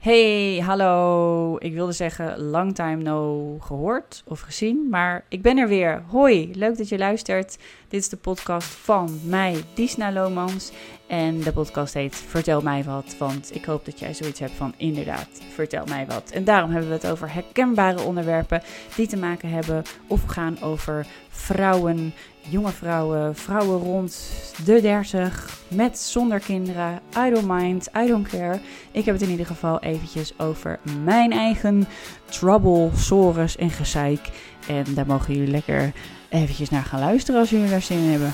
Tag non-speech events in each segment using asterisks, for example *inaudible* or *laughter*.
Hey, hallo. Ik wilde zeggen long time no gehoord of gezien, maar ik ben er weer. Hoi, leuk dat je luistert. Dit is de podcast van mij, Disna Lomans. En de podcast heet Vertel mij wat, want ik hoop dat jij zoiets hebt van inderdaad, vertel mij wat. En daarom hebben we het over herkenbare onderwerpen die te maken hebben of gaan over vrouwen, jonge vrouwen, vrouwen rond de 30, met zonder kinderen. I don't mind, I don't care. Ik heb het in ieder geval eventjes over mijn eigen trouble, sores en gezeik. En daar mogen jullie lekker eventjes naar gaan luisteren als jullie daar zin in hebben.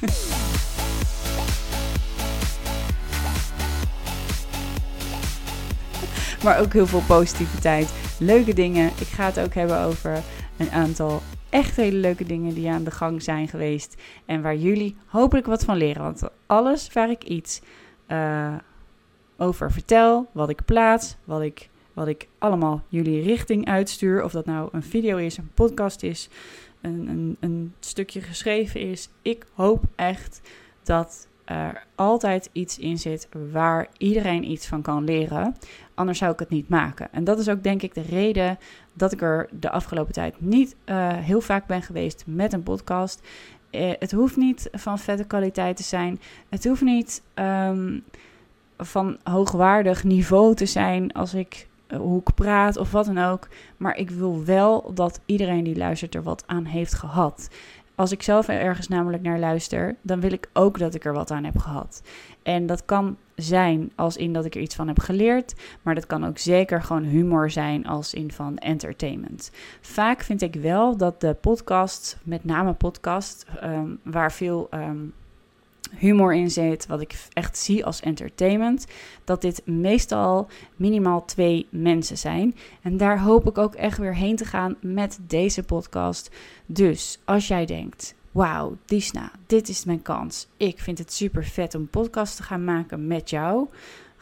*laughs* maar ook heel veel positiviteit, leuke dingen. Ik ga het ook hebben over een aantal echt hele leuke dingen die aan de gang zijn geweest. En waar jullie hopelijk wat van leren. Want alles waar ik iets uh, over vertel, wat ik plaats, wat ik, wat ik allemaal jullie richting uitstuur. Of dat nou een video is, een podcast is, een, een, een stukje geschreven is. Ik hoop echt dat er altijd iets in zit waar iedereen iets van kan leren. Anders zou ik het niet maken. En dat is ook denk ik de reden dat ik er de afgelopen tijd niet uh, heel vaak ben geweest met een podcast. Uh, het hoeft niet van vette kwaliteit te zijn. Het hoeft niet um, van hoogwaardig niveau te zijn als ik uh, hoe ik praat of wat dan ook. Maar ik wil wel dat iedereen die luistert er wat aan heeft gehad. Als ik zelf ergens namelijk naar luister, dan wil ik ook dat ik er wat aan heb gehad. En dat kan zijn als in dat ik er iets van heb geleerd, maar dat kan ook zeker gewoon humor zijn als in van entertainment. Vaak vind ik wel dat de podcast, met name podcast, um, waar veel um, humor in zit, wat ik echt zie als entertainment, dat dit meestal minimaal twee mensen zijn. En daar hoop ik ook echt weer heen te gaan met deze podcast. Dus als jij denkt, wauw, Disna, dit is mijn kans. Ik vind het super vet om podcast te gaan maken met jou.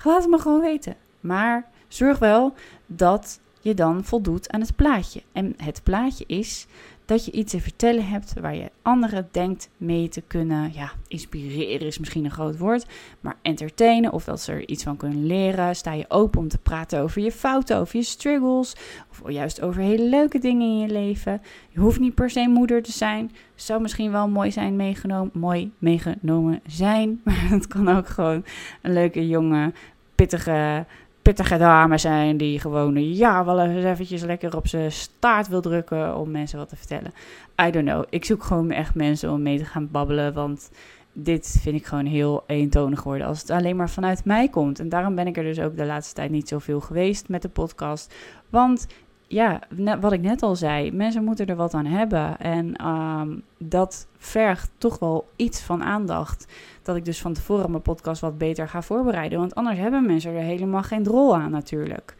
Laat het me gewoon weten. Maar zorg wel dat je dan voldoet aan het plaatje. En het plaatje is dat je iets te vertellen hebt waar je anderen denkt mee te kunnen. Ja, inspireren is misschien een groot woord, maar entertainen of dat ze er iets van kunnen leren. Sta je open om te praten over je fouten, over je struggles of juist over hele leuke dingen in je leven. Je hoeft niet per se moeder te zijn. Zou misschien wel mooi zijn meegenomen, mooi meegenomen zijn, *laughs* maar het kan ook gewoon een leuke jonge pittige pittige dame zijn die gewoon ja, wel eens eventjes lekker op zijn staart wil drukken om mensen wat te vertellen. I don't know. Ik zoek gewoon echt mensen om mee te gaan babbelen, want dit vind ik gewoon heel eentonig worden als het alleen maar vanuit mij komt. En daarom ben ik er dus ook de laatste tijd niet zoveel geweest met de podcast. Want ja, wat ik net al zei, mensen moeten er wat aan hebben. En um, dat vergt toch wel iets van aandacht. Dat ik dus van tevoren mijn podcast wat beter ga voorbereiden. Want anders hebben mensen er helemaal geen drol aan natuurlijk.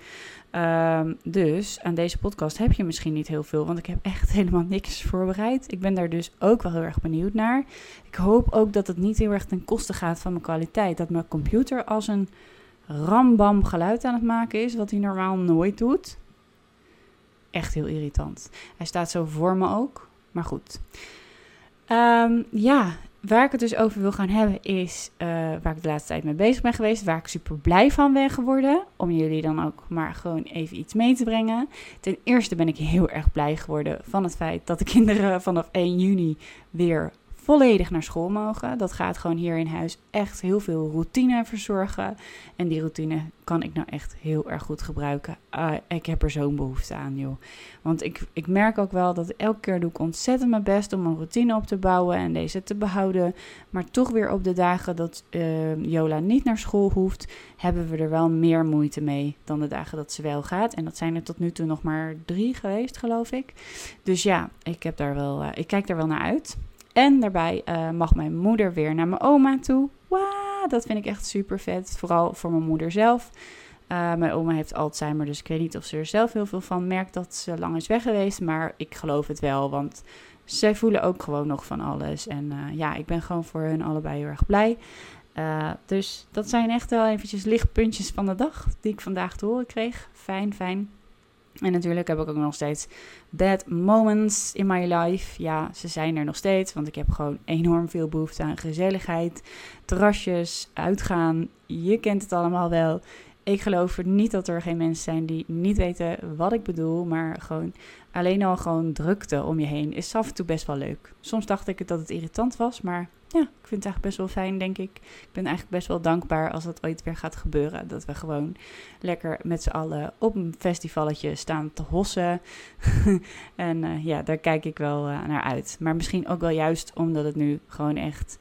Um, dus aan deze podcast heb je misschien niet heel veel, want ik heb echt *laughs* helemaal niks voorbereid. Ik ben daar dus ook wel heel erg benieuwd naar. Ik hoop ook dat het niet heel erg ten koste gaat van mijn kwaliteit. Dat mijn computer als een rambam geluid aan het maken is, wat hij normaal nooit doet echt heel irritant. Hij staat zo voor me ook, maar goed. Um, ja, waar ik het dus over wil gaan hebben is uh, waar ik de laatste tijd mee bezig ben geweest. Waar ik super blij van ben geworden. Om jullie dan ook maar gewoon even iets mee te brengen. Ten eerste ben ik heel erg blij geworden van het feit dat de kinderen vanaf 1 juni weer volledig naar school mogen. Dat gaat gewoon hier in huis echt heel veel routine verzorgen. En die routine kan ik nou echt heel erg goed gebruiken. Uh, ik heb er zo'n behoefte aan, joh. Want ik, ik merk ook wel dat elke keer doe ik ontzettend mijn best om een routine op te bouwen en deze te behouden. Maar toch weer op de dagen dat uh, Jola niet naar school hoeft, hebben we er wel meer moeite mee dan de dagen dat ze wel gaat. En dat zijn er tot nu toe nog maar drie geweest, geloof ik. Dus ja, ik, heb daar wel, uh, ik kijk daar wel naar uit. En daarbij uh, mag mijn moeder weer naar mijn oma toe. Wow, dat vind ik echt super vet. Vooral voor mijn moeder zelf. Uh, mijn oma heeft Alzheimer, dus ik weet niet of ze er zelf heel veel van merkt dat ze lang is weg geweest. Maar ik geloof het wel, want zij voelen ook gewoon nog van alles. En uh, ja, ik ben gewoon voor hun allebei heel erg blij. Dus dat zijn echt wel eventjes lichtpuntjes van de dag die ik vandaag te horen kreeg. Fijn, fijn. En natuurlijk heb ik ook nog steeds bad moments in my life. Ja, ze zijn er nog steeds, want ik heb gewoon enorm veel behoefte aan gezelligheid, terrasjes, uitgaan. Je kent het allemaal wel. Ik geloof niet dat er geen mensen zijn die niet weten wat ik bedoel, maar gewoon alleen al gewoon drukte om je heen is af en toe best wel leuk. Soms dacht ik dat het irritant was, maar ja, ik vind het eigenlijk best wel fijn, denk ik. Ik ben eigenlijk best wel dankbaar als dat ooit weer gaat gebeuren. Dat we gewoon lekker met z'n allen op een festivalletje staan te hossen. *laughs* en uh, ja, daar kijk ik wel uh, naar uit. Maar misschien ook wel juist omdat het nu gewoon echt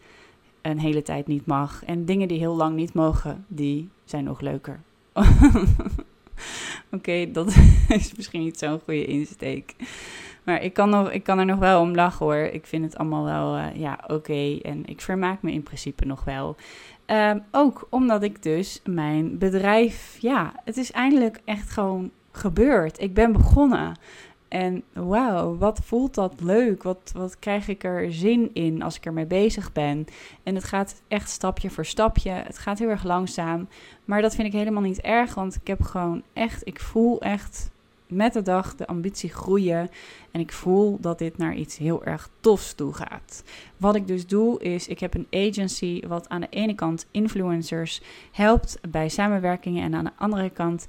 een hele tijd niet mag. En dingen die heel lang niet mogen, die zijn nog leuker. *laughs* Oké, dat *laughs* is misschien niet zo'n goede insteek. Maar ik kan, nog, ik kan er nog wel om lachen hoor. Ik vind het allemaal wel uh, ja, oké. En ik vermaak me in principe nog wel. Um, ook omdat ik dus mijn bedrijf, ja, het is eindelijk echt gewoon gebeurd. Ik ben begonnen. En wauw, wat voelt dat leuk? Wat, wat krijg ik er zin in als ik ermee bezig ben? En het gaat echt stapje voor stapje. Het gaat heel erg langzaam. Maar dat vind ik helemaal niet erg, want ik heb gewoon echt, ik voel echt met de dag de ambitie groeien. En ik voel dat dit naar iets heel erg tofs toe gaat. Wat ik dus doe is, ik heb een agency wat aan de ene kant influencers helpt bij samenwerkingen. En aan de andere kant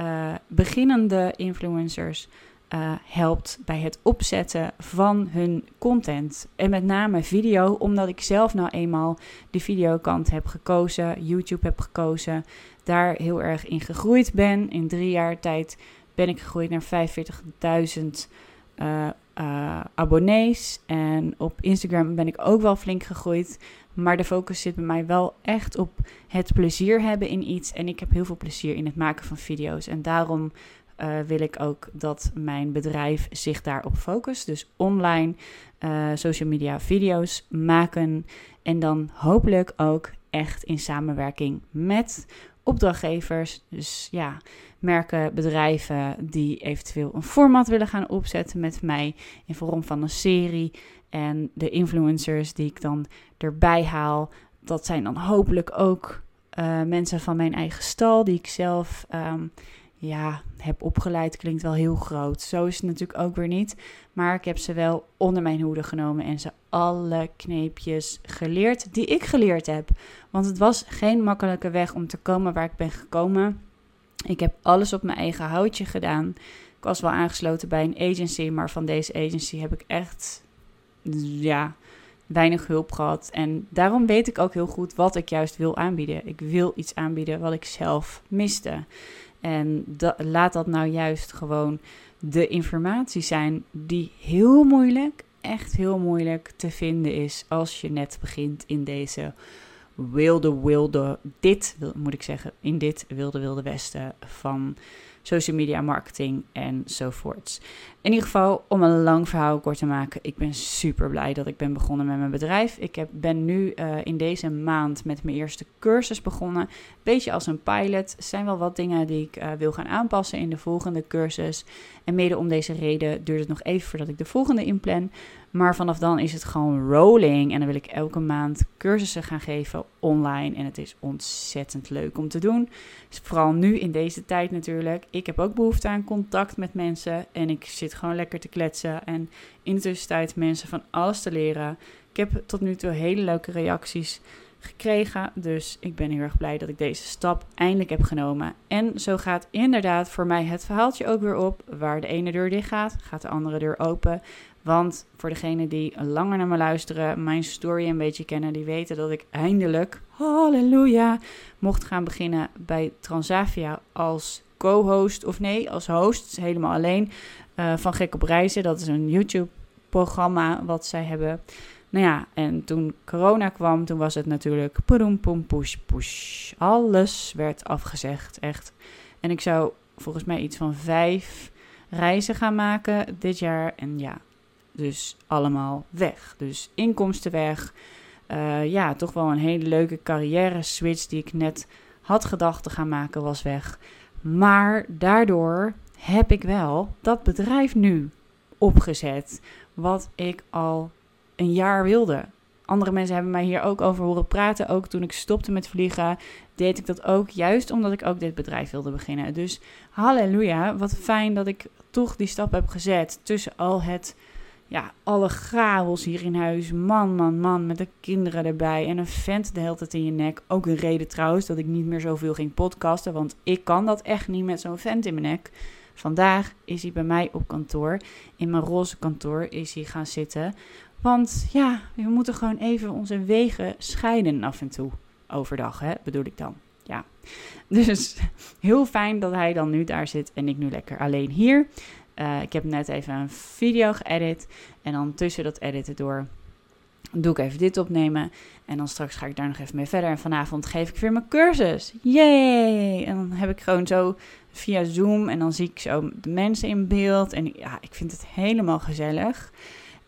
uh, beginnende influencers uh, helpt bij het opzetten van hun content. En met name video, omdat ik zelf nou eenmaal de videokant heb gekozen, YouTube heb gekozen, daar heel erg in gegroeid ben. In drie jaar tijd ben ik gegroeid naar 45.000 uh, uh, abonnees. En op Instagram ben ik ook wel flink gegroeid. Maar de focus zit bij mij wel echt op het plezier hebben in iets. En ik heb heel veel plezier in het maken van video's. En daarom uh, wil ik ook dat mijn bedrijf zich daarop focust. Dus online uh, social media video's maken. En dan hopelijk ook echt in samenwerking met opdrachtgevers. Dus ja, merken, bedrijven die eventueel een format willen gaan opzetten met mij in vorm van een serie. En de influencers die ik dan erbij haal, dat zijn dan hopelijk ook uh, mensen van mijn eigen stal die ik zelf um, ja, heb opgeleid. Klinkt wel heel groot. Zo is het natuurlijk ook weer niet. Maar ik heb ze wel onder mijn hoede genomen en ze alle kneepjes geleerd die ik geleerd heb. Want het was geen makkelijke weg om te komen waar ik ben gekomen. Ik heb alles op mijn eigen houtje gedaan. Ik was wel aangesloten bij een agency, maar van deze agency heb ik echt ja, weinig hulp gehad. En daarom weet ik ook heel goed wat ik juist wil aanbieden. Ik wil iets aanbieden wat ik zelf miste. En laat dat nou juist gewoon de informatie zijn die heel moeilijk, echt heel moeilijk te vinden is als je net begint in deze wilde, wilde, dit moet ik zeggen, in dit wilde, wilde westen van social media marketing enzovoorts. In ieder geval, om een lang verhaal kort te maken, ik ben super blij dat ik ben begonnen met mijn bedrijf. Ik heb, ben nu uh, in deze maand met mijn eerste cursus begonnen. Beetje als een pilot. Er zijn wel wat dingen die ik uh, wil gaan aanpassen in de volgende cursus. En mede om deze reden duurt het nog even voordat ik de volgende inplan. Maar vanaf dan is het gewoon rolling. En dan wil ik elke maand cursussen gaan geven online. En het is ontzettend leuk om te doen. Dus vooral nu in deze tijd natuurlijk. Ik heb ook behoefte aan contact met mensen. En ik zit gewoon lekker te kletsen. En in tussentijd mensen van alles te leren. Ik heb tot nu toe hele leuke reacties gekregen. Dus ik ben heel erg blij dat ik deze stap eindelijk heb genomen. En zo gaat inderdaad voor mij het verhaaltje ook weer op. Waar de ene deur dicht gaat, gaat de andere deur open. Want voor degenen die langer naar me luisteren, mijn story een beetje kennen, die weten dat ik eindelijk, halleluja, mocht gaan beginnen bij Transavia als co-host, of nee, als host, helemaal alleen, uh, van Gek op Reizen. Dat is een YouTube-programma wat zij hebben. Nou ja, en toen corona kwam, toen was het natuurlijk poem poem push push. Alles werd afgezegd, echt. En ik zou volgens mij iets van vijf reizen gaan maken dit jaar. En ja, dus allemaal weg. Dus inkomsten weg. Uh, ja, toch wel een hele leuke carrière switch die ik net had gedacht te gaan maken, was weg. Maar daardoor heb ik wel dat bedrijf nu opgezet. Wat ik al een jaar wilde. Andere mensen hebben mij hier ook over horen praten. Ook toen ik stopte met vliegen, deed ik dat ook. Juist omdat ik ook dit bedrijf wilde beginnen. Dus halleluja, wat fijn dat ik toch die stap heb gezet tussen al het ja, alle chaos hier in huis. Man, man, man, met de kinderen erbij. En een vent de hele tijd in je nek. Ook een reden trouwens dat ik niet meer zoveel ging podcasten. Want ik kan dat echt niet met zo'n vent in mijn nek. Vandaag is hij bij mij op kantoor. In mijn roze kantoor is hij gaan zitten. Want ja, we moeten gewoon even onze wegen scheiden af en toe. Overdag, hè, bedoel ik dan. Ja. *laughs* Dus heel fijn dat hij dan nu daar zit en ik nu lekker alleen hier. Uh, ik heb net even een video geëdit. En dan tussen dat editen door doe ik even dit opnemen. En dan straks ga ik daar nog even mee verder. En vanavond geef ik weer mijn cursus. Yay! En dan heb ik gewoon zo via Zoom. En dan zie ik zo de mensen in beeld. En ja, ik vind het helemaal gezellig.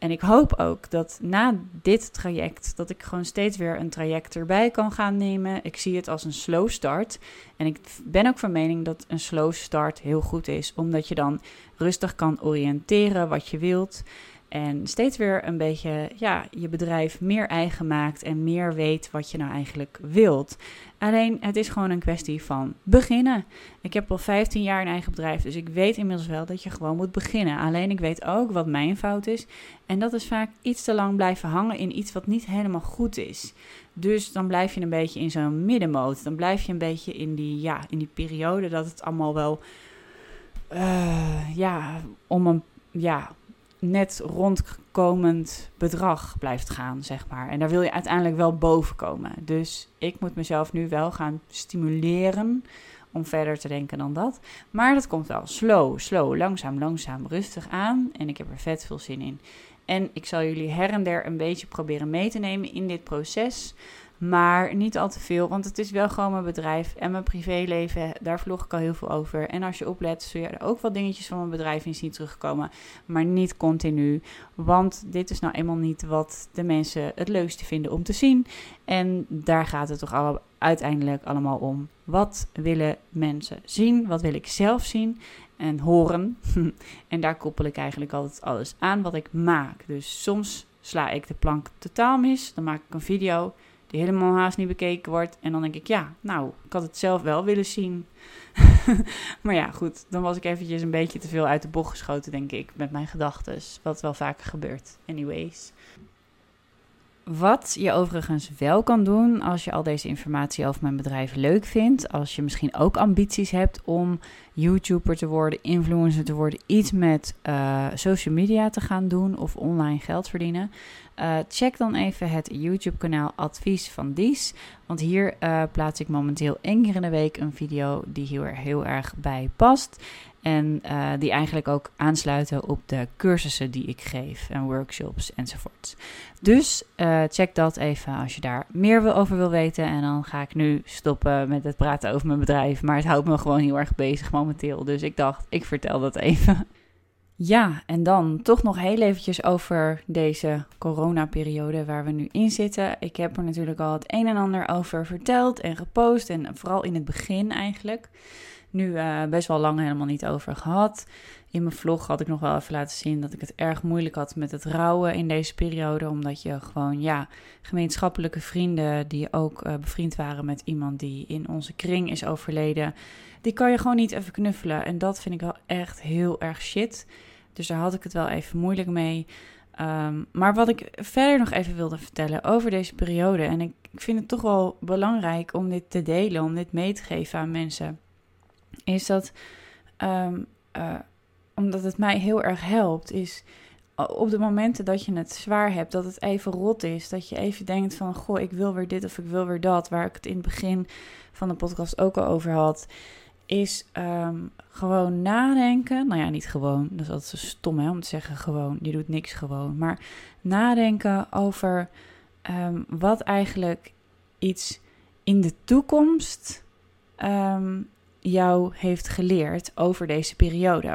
En ik hoop ook dat na dit traject, dat ik gewoon steeds weer een traject erbij kan gaan nemen. Ik zie het als een slow start. En ik ben ook van mening dat een slow start heel goed is, omdat je dan rustig kan oriënteren wat je wilt. En steeds weer een beetje ja, je bedrijf meer eigen maakt en meer weet wat je nou eigenlijk wilt. Alleen het is gewoon een kwestie van beginnen. Ik heb al 15 jaar een eigen bedrijf, dus ik weet inmiddels wel dat je gewoon moet beginnen. Alleen ik weet ook wat mijn fout is. En dat is vaak iets te lang blijven hangen in iets wat niet helemaal goed is. Dus dan blijf je een beetje in zo'n middenmoot. Dan blijf je een beetje in die, ja, in die periode dat het allemaal wel. Uh, ja, om een ja, net rondkomend bedrag blijft gaan, zeg maar. En daar wil je uiteindelijk wel boven komen. Dus ik moet mezelf nu wel gaan stimuleren om verder te denken dan dat. Maar dat komt wel slow, slow, langzaam, langzaam, rustig aan. En ik heb er vet veel zin in. En ik zal jullie her en der een beetje proberen mee te nemen in dit proces. Maar niet al te veel, want het is wel gewoon mijn bedrijf en mijn privéleven. Daar vlog ik al heel veel over. En als je oplet, zul je er ook wat dingetjes van mijn bedrijf in zien terugkomen. Maar niet continu. Want dit is nou eenmaal niet wat de mensen het leukste vinden om te zien. En daar gaat het toch uiteindelijk allemaal om. Wat willen mensen zien? Wat wil ik zelf zien? En horen. *laughs* en daar koppel ik eigenlijk altijd alles aan wat ik maak. Dus soms sla ik de plank totaal mis. Dan maak ik een video die helemaal haast niet bekeken wordt. En dan denk ik, ja, nou, ik had het zelf wel willen zien. *laughs* maar ja, goed, dan was ik eventjes een beetje te veel uit de bocht geschoten, denk ik, met mijn gedachten. Wat wel vaker gebeurt. Anyways. Wat je overigens wel kan doen als je al deze informatie over mijn bedrijf leuk vindt, als je misschien ook ambities hebt om YouTuber te worden, influencer te worden, iets met uh, social media te gaan doen of online geld verdienen, uh, check dan even het YouTube-kanaal Advies van Dies. Want hier uh, plaats ik momenteel één keer in de week een video die hier heel erg bij past. En uh, die eigenlijk ook aansluiten op de cursussen die ik geef en workshops enzovoort. Dus uh, check dat even als je daar meer over wil weten. En dan ga ik nu stoppen met het praten over mijn bedrijf. Maar het houdt me gewoon heel erg bezig momenteel. Dus ik dacht, ik vertel dat even. *laughs* Ja, en dan toch nog heel eventjes over deze coronaperiode waar we nu in zitten. Ik heb er natuurlijk al het een en ander over verteld en gepost. En vooral in het begin eigenlijk nu uh, best wel lang helemaal niet over gehad. In mijn vlog had ik nog wel even laten zien dat ik het erg moeilijk had met het rouwen in deze periode. Omdat je gewoon, ja, gemeenschappelijke vrienden die ook uh, bevriend waren met iemand die in onze kring is overleden. Die kan je gewoon niet even knuffelen. En dat vind ik wel echt heel erg shit. Dus daar had ik het wel even moeilijk mee. Um, maar wat ik verder nog even wilde vertellen over deze periode. En ik vind het toch wel belangrijk om dit te delen, om dit mee te geven aan mensen is dat, um, uh, omdat het mij heel erg helpt, is op de momenten dat je het zwaar hebt, dat het even rot is, dat je even denkt van, goh, ik wil weer dit of ik wil weer dat, waar ik het in het begin van de podcast ook al over had, is um, gewoon nadenken. Nou ja, niet gewoon, dat is altijd zo stom hè, om te zeggen gewoon, je doet niks gewoon, maar nadenken over um, wat eigenlijk iets in de toekomst jou heeft geleerd over deze periode.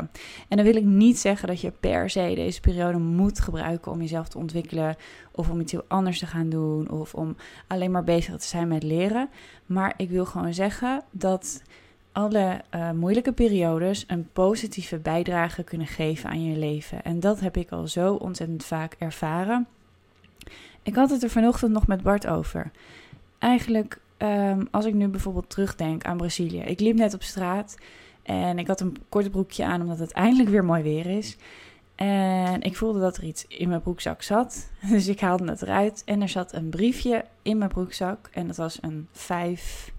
En dan wil ik niet zeggen dat je per se deze periode moet gebruiken om jezelf te ontwikkelen of om iets heel anders te gaan doen of om alleen maar bezig te zijn met leren. Maar ik wil gewoon zeggen dat alle uh, moeilijke periodes een positieve bijdrage kunnen geven aan je leven. En dat heb ik al zo ontzettend vaak ervaren. Ik had het er vanochtend nog met Bart over. Eigenlijk Ehm, als ik nu bijvoorbeeld terugdenk aan Brazilië. Ik liep net op straat en ik had een korte broekje aan omdat het eindelijk weer mooi weer is. En ik voelde dat er iets in mijn broekzak zat. *laughs* Dus ik haalde het eruit. En er zat een briefje in mijn broekzak. En dat was een vijf.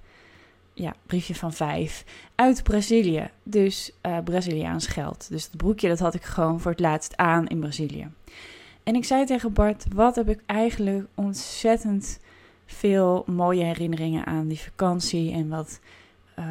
Ja, briefje van vijf. Uit Brazilië. Dus uh, Braziliaans geld. Dus het broekje dat had ik gewoon voor het laatst aan in Brazilië. En ik zei tegen Bart: Wat heb ik eigenlijk ontzettend veel mooie herinneringen aan die vakantie. En wat uh,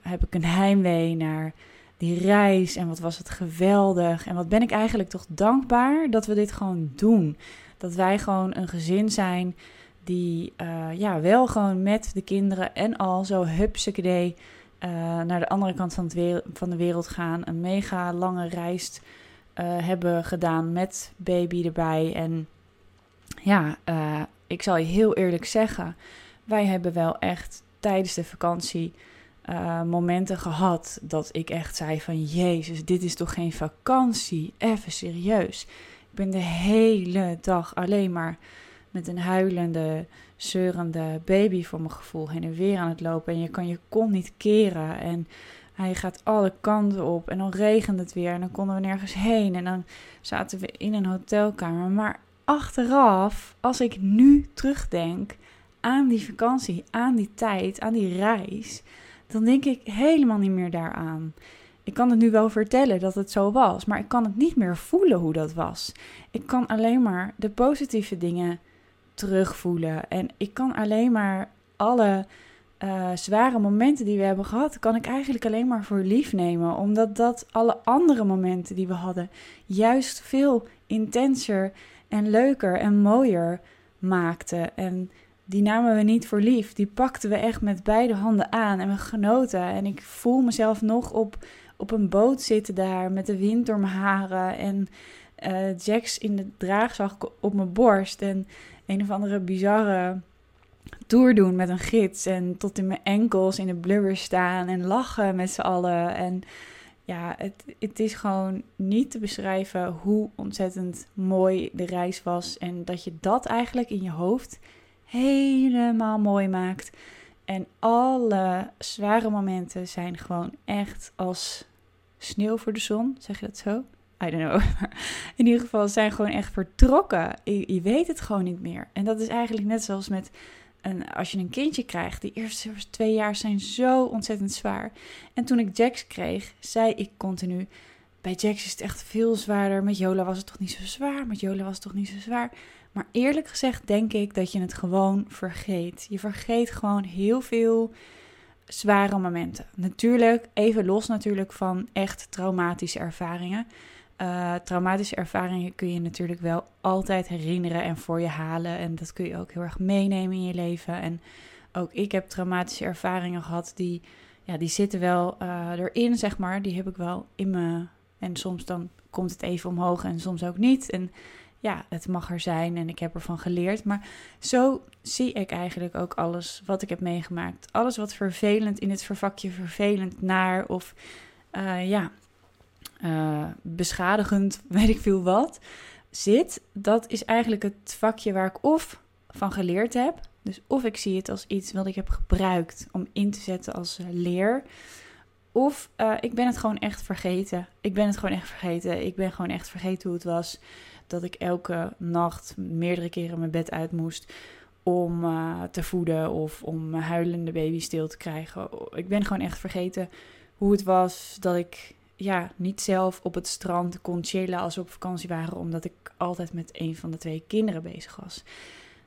heb ik een heimwee naar die reis en wat was het geweldig. En wat ben ik eigenlijk toch dankbaar dat we dit gewoon doen. Dat wij gewoon een gezin zijn die uh, ja, wel gewoon met de kinderen en al zo hupsakee uh, naar de andere kant van, van de wereld gaan. Een mega lange reis hebben gedaan met baby erbij. En ja, ik zal je heel eerlijk zeggen, wij hebben wel echt tijdens de vakantie uh, momenten gehad dat ik echt zei van Jezus, dit is toch geen vakantie? Even serieus. Ik ben de hele dag alleen maar met een huilende, zeurende baby voor mijn gevoel heen en weer aan het lopen. En je kan je kont niet keren en hij gaat alle kanten op. En dan regent het weer en dan konden we nergens heen. En dan zaten we in een hotelkamer. Maar achteraf, als ik nu terugdenk aan die vakantie, aan die tijd, aan die reis dan denk ik helemaal niet meer daaraan. Ik kan het nu wel vertellen dat het zo was, maar ik kan het niet meer voelen hoe dat was. Ik kan alleen maar de positieve dingen terugvoelen. En ik kan alleen maar alle uh, zware momenten die we hebben gehad, kan ik eigenlijk alleen maar voor lief nemen. Omdat dat alle andere momenten die we hadden juist veel intenser en leuker en mooier maakte. En die namen we niet voor lief. Die pakten we echt met beide handen aan en we genoten. En ik voel mezelf nog op, op een boot zitten daar met de wind door mijn haren en uh, Jax in de draagzak op mijn borst en een of andere bizarre tour doen met een gids en tot in mijn enkels in de blubber staan en lachen met z'n allen. En ja, het, het is gewoon niet te beschrijven hoe ontzettend mooi de reis was en dat je dat eigenlijk in je hoofd helemaal mooi maakt. En alle zware momenten zijn gewoon echt als sneeuw voor de zon. Zeg je dat zo? I don't know. *laughs* In ieder geval zijn gewoon echt vertrokken. Je, je, weet het gewoon niet meer. En dat is eigenlijk net zoals met als je een kindje krijgt. Die eerste twee jaar zijn zo ontzettend zwaar. En toen ik Jax kreeg, zei ik continu. Bij Jax is het echt veel zwaarder. Met Jola was het toch niet zo zwaar. Met Jola was het toch niet zo zwaar. Maar eerlijk gezegd denk ik dat je het gewoon vergeet. Je vergeet gewoon heel veel zware momenten. Natuurlijk, even los natuurlijk van echt traumatische ervaringen. Uh, traumatische ervaringen kun je natuurlijk wel altijd herinneren en voor je halen. En dat kun je ook heel erg meenemen in je leven. En ook ik heb traumatische ervaringen gehad die, ja, die zitten wel uh, erin, zeg maar. Die heb ik wel in me. En soms dan komt het even omhoog en soms ook niet. En ja, het mag er zijn en ik heb ervan geleerd. Maar zo zie ik eigenlijk ook alles wat ik heb meegemaakt. Alles wat vervelend in het vervakje vervelend naar of uh, ja, uh, beschadigend, *laughs* weet ik veel wat, zit. Dat is eigenlijk het vakje waar ik of van geleerd heb. Dus of ik zie het als iets wat ik heb gebruikt om in te zetten als leer. Of uh, ik ben het gewoon echt vergeten. Ik ben het gewoon echt vergeten. Ik ben gewoon echt vergeten hoe het was dat ik elke nacht meerdere keren mijn bed uit moest om te voeden of om mijn huilende baby stil te krijgen. Ik ben gewoon echt vergeten hoe het was dat ik ja, niet zelf op het strand kon chillen als we op vakantie waren, omdat ik altijd met een van de twee kinderen bezig was.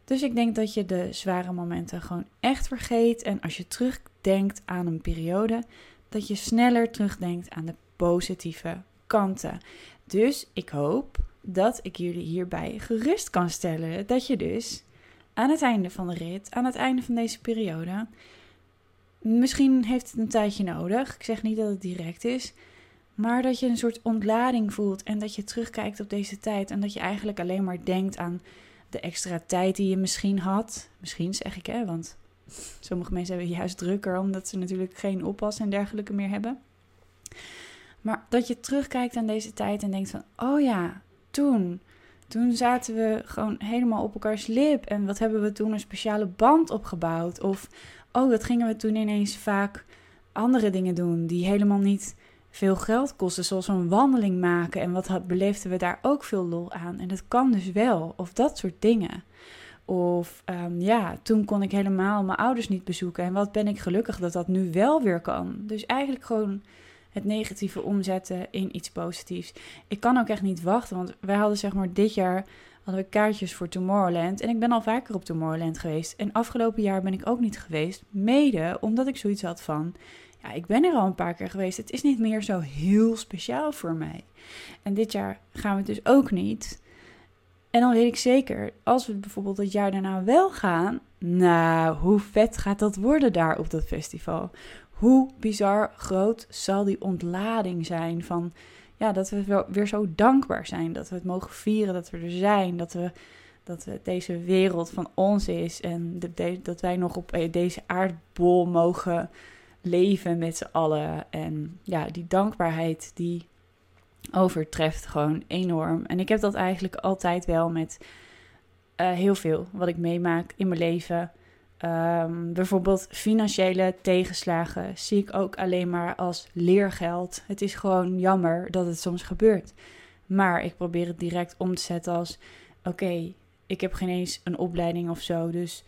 Dus ik denk dat je de zware momenten gewoon echt vergeet. En als je terugdenkt aan een periode, dat je sneller terugdenkt aan de positieve kanten. Dus ik hoop dat ik jullie hierbij gerust kan stellen dat je dus aan het einde van de rit, aan het einde van deze periode, misschien heeft het een tijdje nodig. Ik zeg niet dat het direct is, maar dat je een soort ontlading voelt en dat je terugkijkt op deze tijd en dat je eigenlijk alleen maar denkt aan de extra tijd die je misschien had. Misschien zeg ik hè, want sommige mensen hebben juist drukker omdat ze natuurlijk geen oppas en dergelijke meer hebben. Maar dat je terugkijkt aan deze tijd en denkt van, oh ja, toen? Toen zaten we gewoon helemaal op elkaars lip. En wat hebben we toen een speciale band opgebouwd? Of, oh, wat gingen we toen ineens vaak andere dingen doen die helemaal niet veel geld kosten, zoals een wandeling maken. En wat beleefden we daar ook veel lol aan. En dat kan dus wel, of dat soort dingen. Of ehm, ja, toen kon ik helemaal mijn ouders niet bezoeken. En wat ben ik gelukkig dat dat nu wel weer kan. Dus eigenlijk gewoon het negatieve omzetten in iets positiefs. Ik kan ook echt niet wachten, want wij hadden zeg maar dit jaar hadden we kaartjes voor Tomorrowland. En ik ben al vaker op Tomorrowland geweest. En afgelopen jaar ben ik ook niet geweest. Mede omdat ik zoiets had van. Ja, ik ben er al een paar keer geweest. Het is niet meer zo heel speciaal voor mij. En dit jaar gaan we het dus ook niet. En dan weet ik zeker, als we bijvoorbeeld het jaar daarna wel gaan. Nou, hoe vet gaat dat worden daar op dat festival? Hoe bizar groot zal die ontlading zijn van ja, dat we weer zo dankbaar zijn. Dat we het mogen vieren, dat we er zijn. Dat, we, dat we deze wereld van ons is. En dat wij nog op eh, deze aardbol mogen leven met z'n allen. En ja, die dankbaarheid die overtreft gewoon enorm. En ik heb dat eigenlijk altijd wel met uh, heel veel wat ik meemaak in mijn leven. Um, bijvoorbeeld financiële tegenslagen zie ik ook alleen maar als leergeld. Het is gewoon jammer dat het soms gebeurt. Maar ik probeer het direct om te zetten als: oké, ik heb geen eens een opleiding of zo. Dus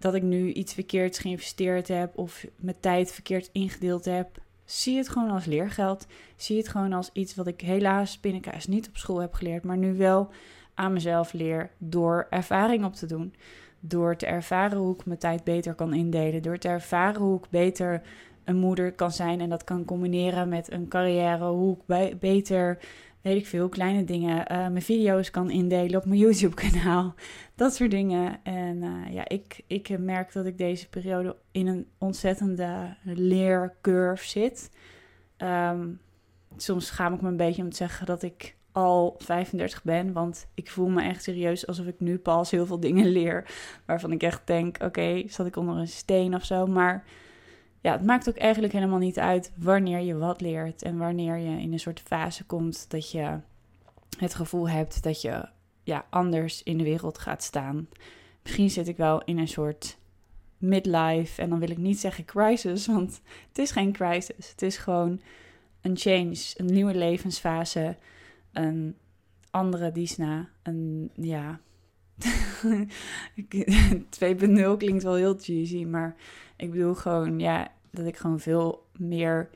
dat ik nu iets verkeerds geïnvesteerd heb of mijn tijd verkeerd ingedeeld heb, zie het gewoon als leergeld. Zie het gewoon als iets wat ik helaas binnenkaas niet op school heb geleerd, maar nu wel aan mezelf leer door ervaring op te doen. Door te ervaren hoe ik mijn tijd beter kan indelen. Door te ervaren hoe ik beter een moeder kan zijn en dat kan combineren met een carrière. Hoe ik beter, weet ik veel, kleine dingen, uh, mijn video's kan indelen op mijn YouTube-kanaal. *laughs* Dat soort dingen. En uh, ja, ik, ik merk dat ik deze periode in een ontzettende leercurve zit. Um, soms schaam ik me een beetje om te zeggen dat ik al 35 ben. Want ik voel me echt serieus alsof ik nu pas heel veel dingen leer. Waarvan ik echt denk: oké, zat ik onder een steen of zo. Maar ja, het maakt ook eigenlijk helemaal niet uit wanneer je wat leert. En wanneer je in een soort fase komt dat je het gevoel hebt dat je ja, anders in de wereld gaat staan. Misschien zit ik wel in een soort midlife. En dan wil ik niet zeggen crisis, want het is geen crisis. Het is gewoon een change, een nieuwe levensfase een andere Disna. Een, ja. *laughs* 2.0 *laughs* klinkt wel heel cheesy, maar ik bedoel gewoon, ja, dat ik gewoon veel meer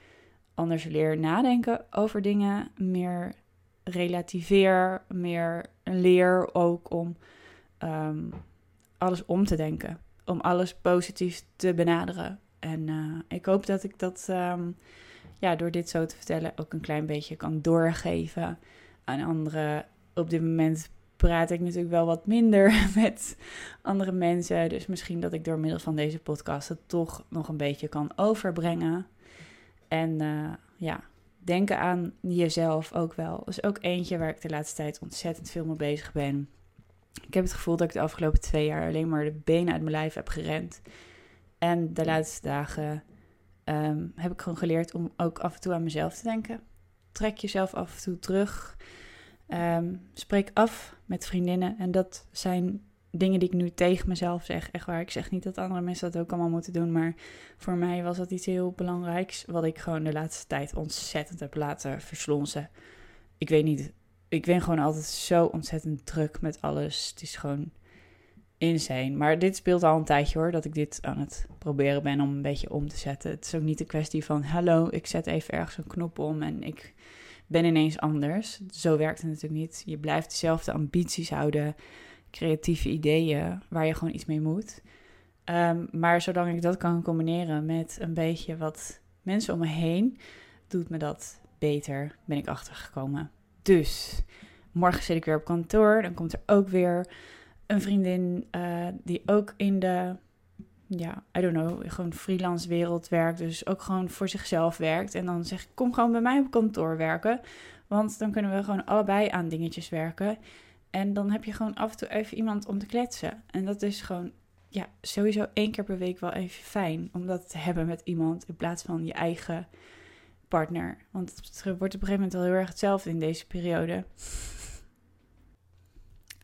anders leer nadenken over dingen. Meer relativeer, meer leer ook om um, alles om te denken. Om alles positief te benaderen. En uh, ik hoop dat ik dat um, ja, door dit zo te vertellen ook een klein beetje kan doorgeven aan anderen. Op dit moment praat ik natuurlijk wel wat minder *laughs* met andere mensen. Dus misschien dat ik door middel van deze podcast het toch nog een beetje kan overbrengen. En uh, ja, denken aan jezelf ook wel. Dat is ook eentje waar ik de laatste tijd ontzettend veel mee bezig ben. Ik heb het gevoel dat ik de afgelopen twee jaar alleen maar de benen uit mijn lijf heb gerend. En de laatste dagen um, heb ik gewoon geleerd om ook af en toe aan mezelf te denken. Trek jezelf af en toe terug. Um, spreek af met vriendinnen. En dat zijn dingen die ik nu tegen mezelf zeg. Echt waar. Ik zeg niet dat andere mensen dat ook allemaal moeten doen. Maar voor mij was dat iets heel belangrijks. Wat ik gewoon de laatste tijd ontzettend heb laten verslonsen. Ik weet niet. Ik ben gewoon altijd zo ontzettend druk met alles. Het is gewoon insane. Maar dit speelt al een tijdje hoor. Dat ik dit aan het proberen ben om een beetje om te zetten. Het is ook niet de kwestie van. Hallo, ik zet even ergens een knop om. En ik ben ineens anders. Zo werkt het natuurlijk niet. Je blijft dezelfde ambities houden, creatieve ideeën waar je gewoon iets mee moet. Um, maar zolang ik dat kan combineren met een beetje wat mensen om me heen, doet me dat beter, ben ik achtergekomen. Dus morgen zit ik weer op kantoor. Dan komt er ook weer een vriendin uh, die ook in de ja, I don't know, gewoon freelance wereld werkt. Dus ook gewoon voor zichzelf werkt. En dan zeg ik, kom gewoon bij mij op kantoor werken. Want dan kunnen we gewoon allebei aan dingetjes werken. En dan heb je gewoon af en toe even iemand om te kletsen. En dat is gewoon, ja, sowieso één keer per week wel even fijn. Om dat te hebben met iemand in plaats van je eigen partner. Want het wordt op een gegeven moment wel heel erg hetzelfde in deze periode.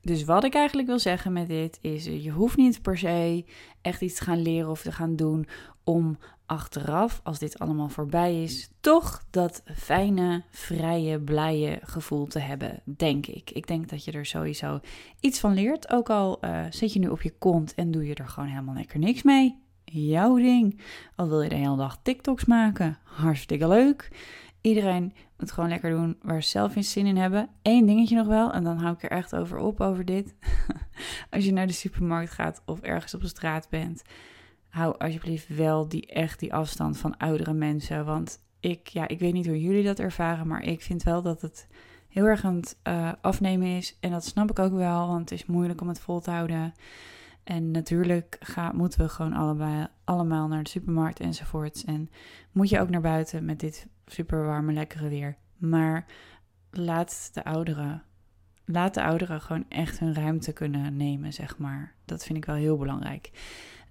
Dus wat ik eigenlijk wil zeggen met dit is: je hoeft niet per se echt iets te gaan leren of te gaan doen om achteraf, als dit allemaal voorbij is, toch dat fijne, vrije, blije gevoel te hebben, denk ik. Ik denk dat je er sowieso iets van leert, ook al uh, zit je nu op je kont en doe je er gewoon helemaal lekker niks mee. Jouw ding. Al wil je de hele dag TikToks maken, hartstikke leuk. Iedereen moet gewoon lekker doen waar ze zelf in zin in hebben. Eén dingetje nog wel, en dan hou ik er echt over op over dit. *laughs* Als je naar de supermarkt gaat of ergens op de straat bent, hou alsjeblieft wel die echt die afstand van oudere mensen. Want ik, ja, ik weet niet hoe jullie dat ervaren, maar ik vind wel dat het heel erg aan het uh, afnemen is. En dat snap ik ook wel, want het is moeilijk om het vol te houden. En natuurlijk ga, moeten we gewoon allebei, allemaal naar de supermarkt enzovoorts. En moet je ook naar buiten met dit super warme, lekkere weer. Maar laat de ouderen, laat de ouderen gewoon echt hun ruimte kunnen nemen, zeg maar. Dat vind ik wel heel belangrijk.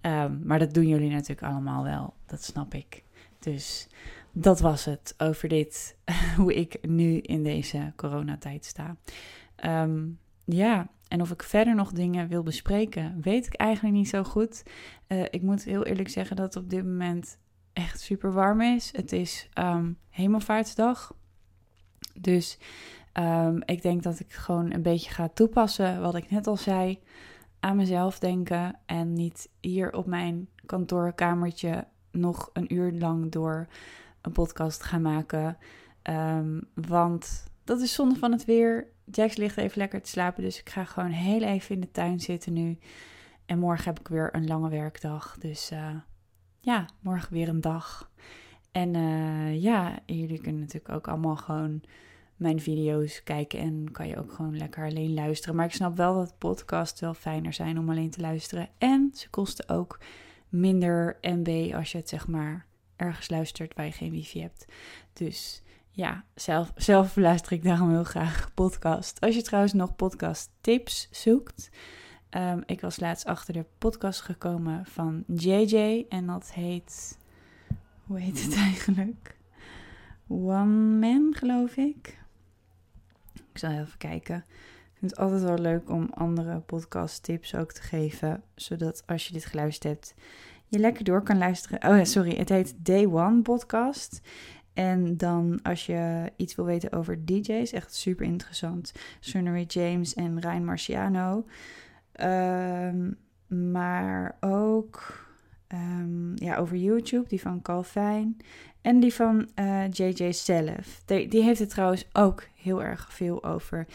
Um, maar dat doen jullie natuurlijk allemaal wel, dat snap ik. Dus dat was het over dit, *laughs* hoe ik nu in deze coronatijd sta. Um, ja, en of ik verder nog dingen wil bespreken, weet ik eigenlijk niet zo goed. Uh, ik moet heel eerlijk zeggen dat het op dit moment echt super warm is. Het is um, Hemelvaartsdag. Dus um, ik denk dat ik gewoon een beetje ga toepassen wat ik net al zei. Aan mezelf denken en niet hier op mijn kantoorkamertje nog een uur lang door een podcast gaan maken. Um, want dat is zonde van het weer. Jax ligt even lekker te slapen, dus ik ga gewoon heel even in de tuin zitten nu. En morgen heb ik weer een lange werkdag. Dus uh, ja, morgen weer een dag. En uh, ja, jullie kunnen natuurlijk ook allemaal gewoon mijn video's kijken en kan je ook gewoon lekker alleen luisteren. Maar ik snap wel dat podcasts wel fijner zijn om alleen te luisteren. En ze kosten ook minder MB als je het zeg maar ergens luistert waar je geen wifi hebt. Dus ja, zelf, zelf luister ik daarom heel graag podcast. Als je trouwens nog podcast tips zoekt. Um, ik was laatst achter de podcast gekomen van JJ. En dat heet. Hoe heet het eigenlijk? One Man, geloof ik. Ik zal even kijken. Ik vind het altijd wel leuk om andere podcast tips ook te geven. Zodat als je dit geluisterd hebt, je lekker door kan luisteren. Oh sorry, het heet Day One Podcast. En dan als je iets wil weten over DJ's, echt super interessant. Sunnery James en Ryan Marciano. Um, maar ook um, ja, over YouTube, die van Calvin. En die van uh, eh, JJ zelf. Die, die, heeft het trouwens ook heel erg veel over.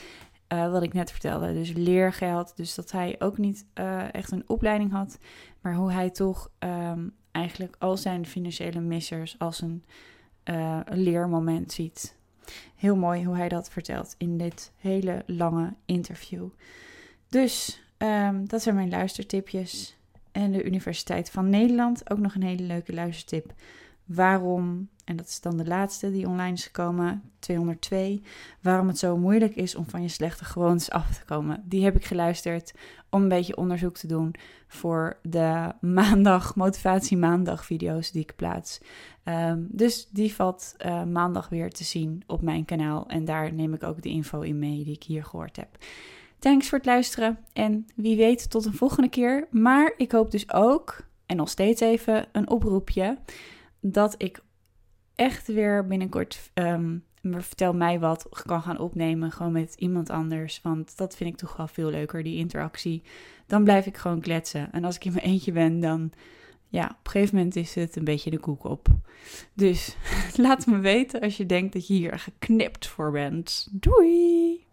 Uh, wat ik net vertelde. Dus leergeld. Dus dat hij ook niet uh, echt een opleiding had. Maar hoe hij toch um, eigenlijk al zijn financiële missers als een uh, een leermoment ziet. Heel mooi hoe hij dat vertelt in dit hele lange interview. Dus um, dat zijn mijn luistertipjes. En de Universiteit van Nederland, ook nog een hele leuke luistertip. Waarom, en dat is dan de laatste die online is gekomen, 202, waarom het zo moeilijk is om van je slechte gewoontes af te komen. Die heb ik geluisterd om een beetje onderzoek te doen voor de maandag, motivatie maandag video's die ik plaats. Um, dus die valt uh, maandag weer te zien op mijn kanaal en daar neem ik ook de info in mee die ik hier gehoord heb. Thanks voor het luisteren en wie weet tot een volgende keer. Maar ik hoop dus ook, en nog steeds even een oproepje, dat ik echt weer binnenkort um, vertel mij wat kan gaan opnemen, gewoon met iemand anders. Want dat vind ik toch wel veel leuker, die interactie. Dan blijf ik gewoon kletsen. En als ik in mijn eentje ben, dan ja, op een gegeven moment is het een beetje de koek op. Dus *laughs* laat me weten als je denkt dat je hier geknipt voor bent. Doei!